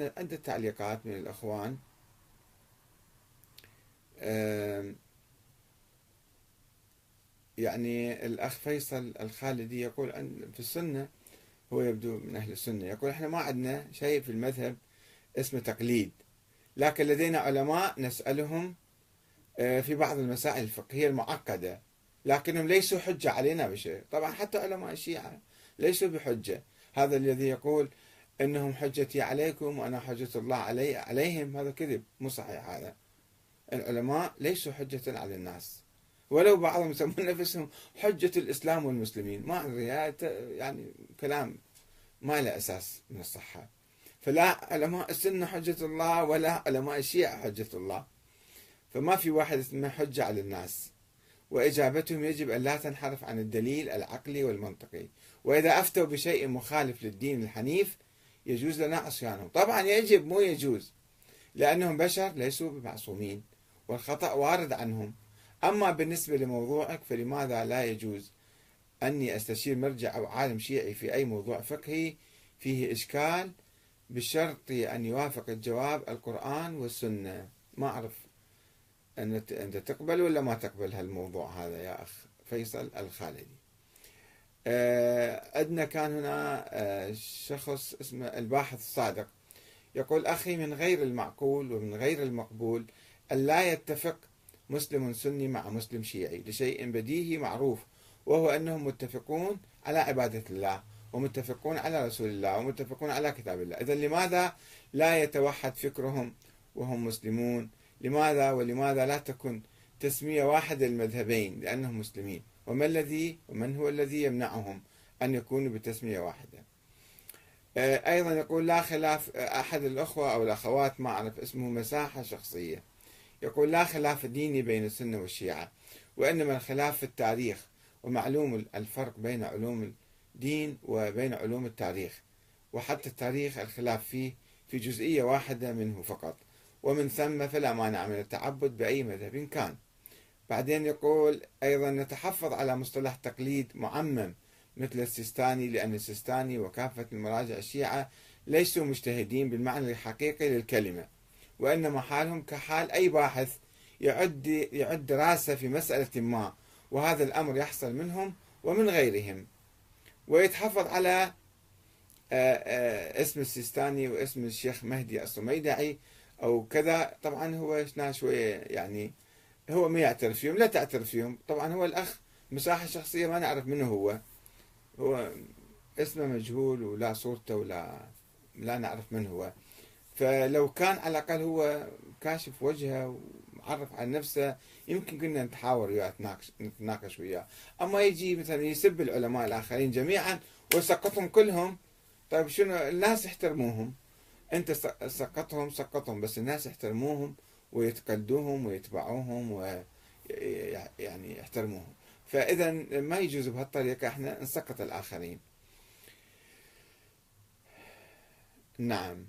عدة تعليقات من الأخوان. يعني الأخ فيصل الخالدي يقول في السنة هو يبدو من أهل السنة يقول إحنا ما عندنا شيء في المذهب اسمه تقليد لكن لدينا علماء نسألهم آه، في بعض المسائل الفقهية المعقدة لكنهم ليسوا حجة علينا بشيء. طبعا حتى علماء الشيعة ليسوا بحجة. هذا الذي يقول إنهم حجتي عليكم وأنا حجة الله علي عليهم. هذا كذب مو صحيح هذا. العلماء ليسوا حجة على الناس. ولو بعضهم يسمون نفسهم حجة الإسلام والمسلمين. ما أدري يعني كلام ما له أساس من الصحة. فلا علماء السنة حجة الله ولا علماء الشيعة حجة الله. فما في واحد اسمه حجة على الناس. وإجابتهم يجب أن لا تنحرف عن الدليل العقلي والمنطقي. وإذا أفتوا بشيء مخالف للدين الحنيف يجوز لنا عصيانهم طبعا يجب مو يجوز لأنهم بشر ليسوا بمعصومين والخطأ وارد عنهم. أما بالنسبة لموضوعك فلماذا لا يجوز أني أستشير مرجع أو عالم شيعي في أي موضوع فقهي؟ فيه إشكال بشرط أن يوافق الجواب القرآن والسنة. ما أعرف أنت تقبل ولا ما تقبل هالموضوع هذا يا أخ فيصل الخالدي؟ عندنا آه، كان هنا آه، شخص اسمه الباحث الصادق. يقول أخي من غير المعقول ومن غير المقبول أن لا يتفق مسلم سني مع مسلم شيعي لشيء بديهي معروف وهو أنهم متفقون على عبادة الله ومتفقون على رسول الله ومتفقون على كتاب الله. إذا لماذا لا يتوحد فكرهم وهم مسلمون؟ لماذا؟ ولماذا لا تكون تسمية واحدة للمذهبين لأنهم مسلمين؟ وما الذي ومن هو الذي يمنعهم أن يكونوا بتسمية واحدة؟ آه، أيضا يقول لا خلاف آه، أحد الأخوة أو الأخوات ما أعرف اسمه مساحة شخصية. يقول لا خلاف ديني بين السنة والشيعة وإنما الخلاف في التاريخ ومعلوم الفرق بين علوم الدين وبين علوم التاريخ. وحتى التاريخ الخلاف فيه في جزئية واحدة منه فقط. ومن ثم فلا مانع من التعبد بأي مذهب كان. بعدين يقول أيضا نتحفظ على مصطلح تقليد معمم مثل السيستاني لأن السيستاني وكافة المراجع الشيعة ليسوا مجتهدين بالمعنى الحقيقي للكلمة وإنما حالهم كحال أي باحث يعد يعد دراسة في مسألة ما وهذا الأمر يحصل منهم ومن غيرهم. ويتحفظ على آه، آه، اسم السيستاني واسم الشيخ مهدي الصميدعي أو كذا. طبعا هو شوية يعني هو ما يعترف فيهم لا تعترف فيهم. طبعا هو الأخ مساحة شخصية ما نعرف منه هو. هو اسمه مجهول ولا صورته ولا لا نعرف من هو. فلو كان على الأقل هو كاشف وجهه ومعرف عن نفسه يمكن كنا نتحاور وياه نتناقش وياه. أما يجي مثلا يسب العلماء الآخرين جميعا ويسقطهم كلهم طيب شنو؟ الناس يحترموهم. أنت سقطهم سقطهم بس الناس يحترموهم. ويتقلدوهم ويتبعوهم ويعني يحترموهم. فإذا ما يجوز بهالطريقة إحنا نسقط الآخرين. نعم.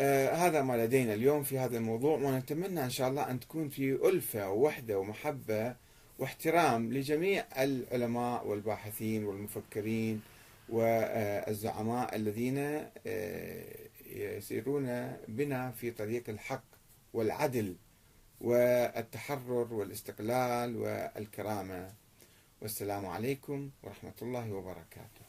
آه هذا ما لدينا اليوم في هذا الموضوع ونتمنى إن شاء الله أن تكون في ألفة ووحدة ومحبة واحترام لجميع العلماء والباحثين والمفكرين والزعماء الذين آه، يسيرون بنا في طريق الحق. والعدل والتحرر والاستقلال والكرامة. والسلام عليكم ورحمة الله وبركاته.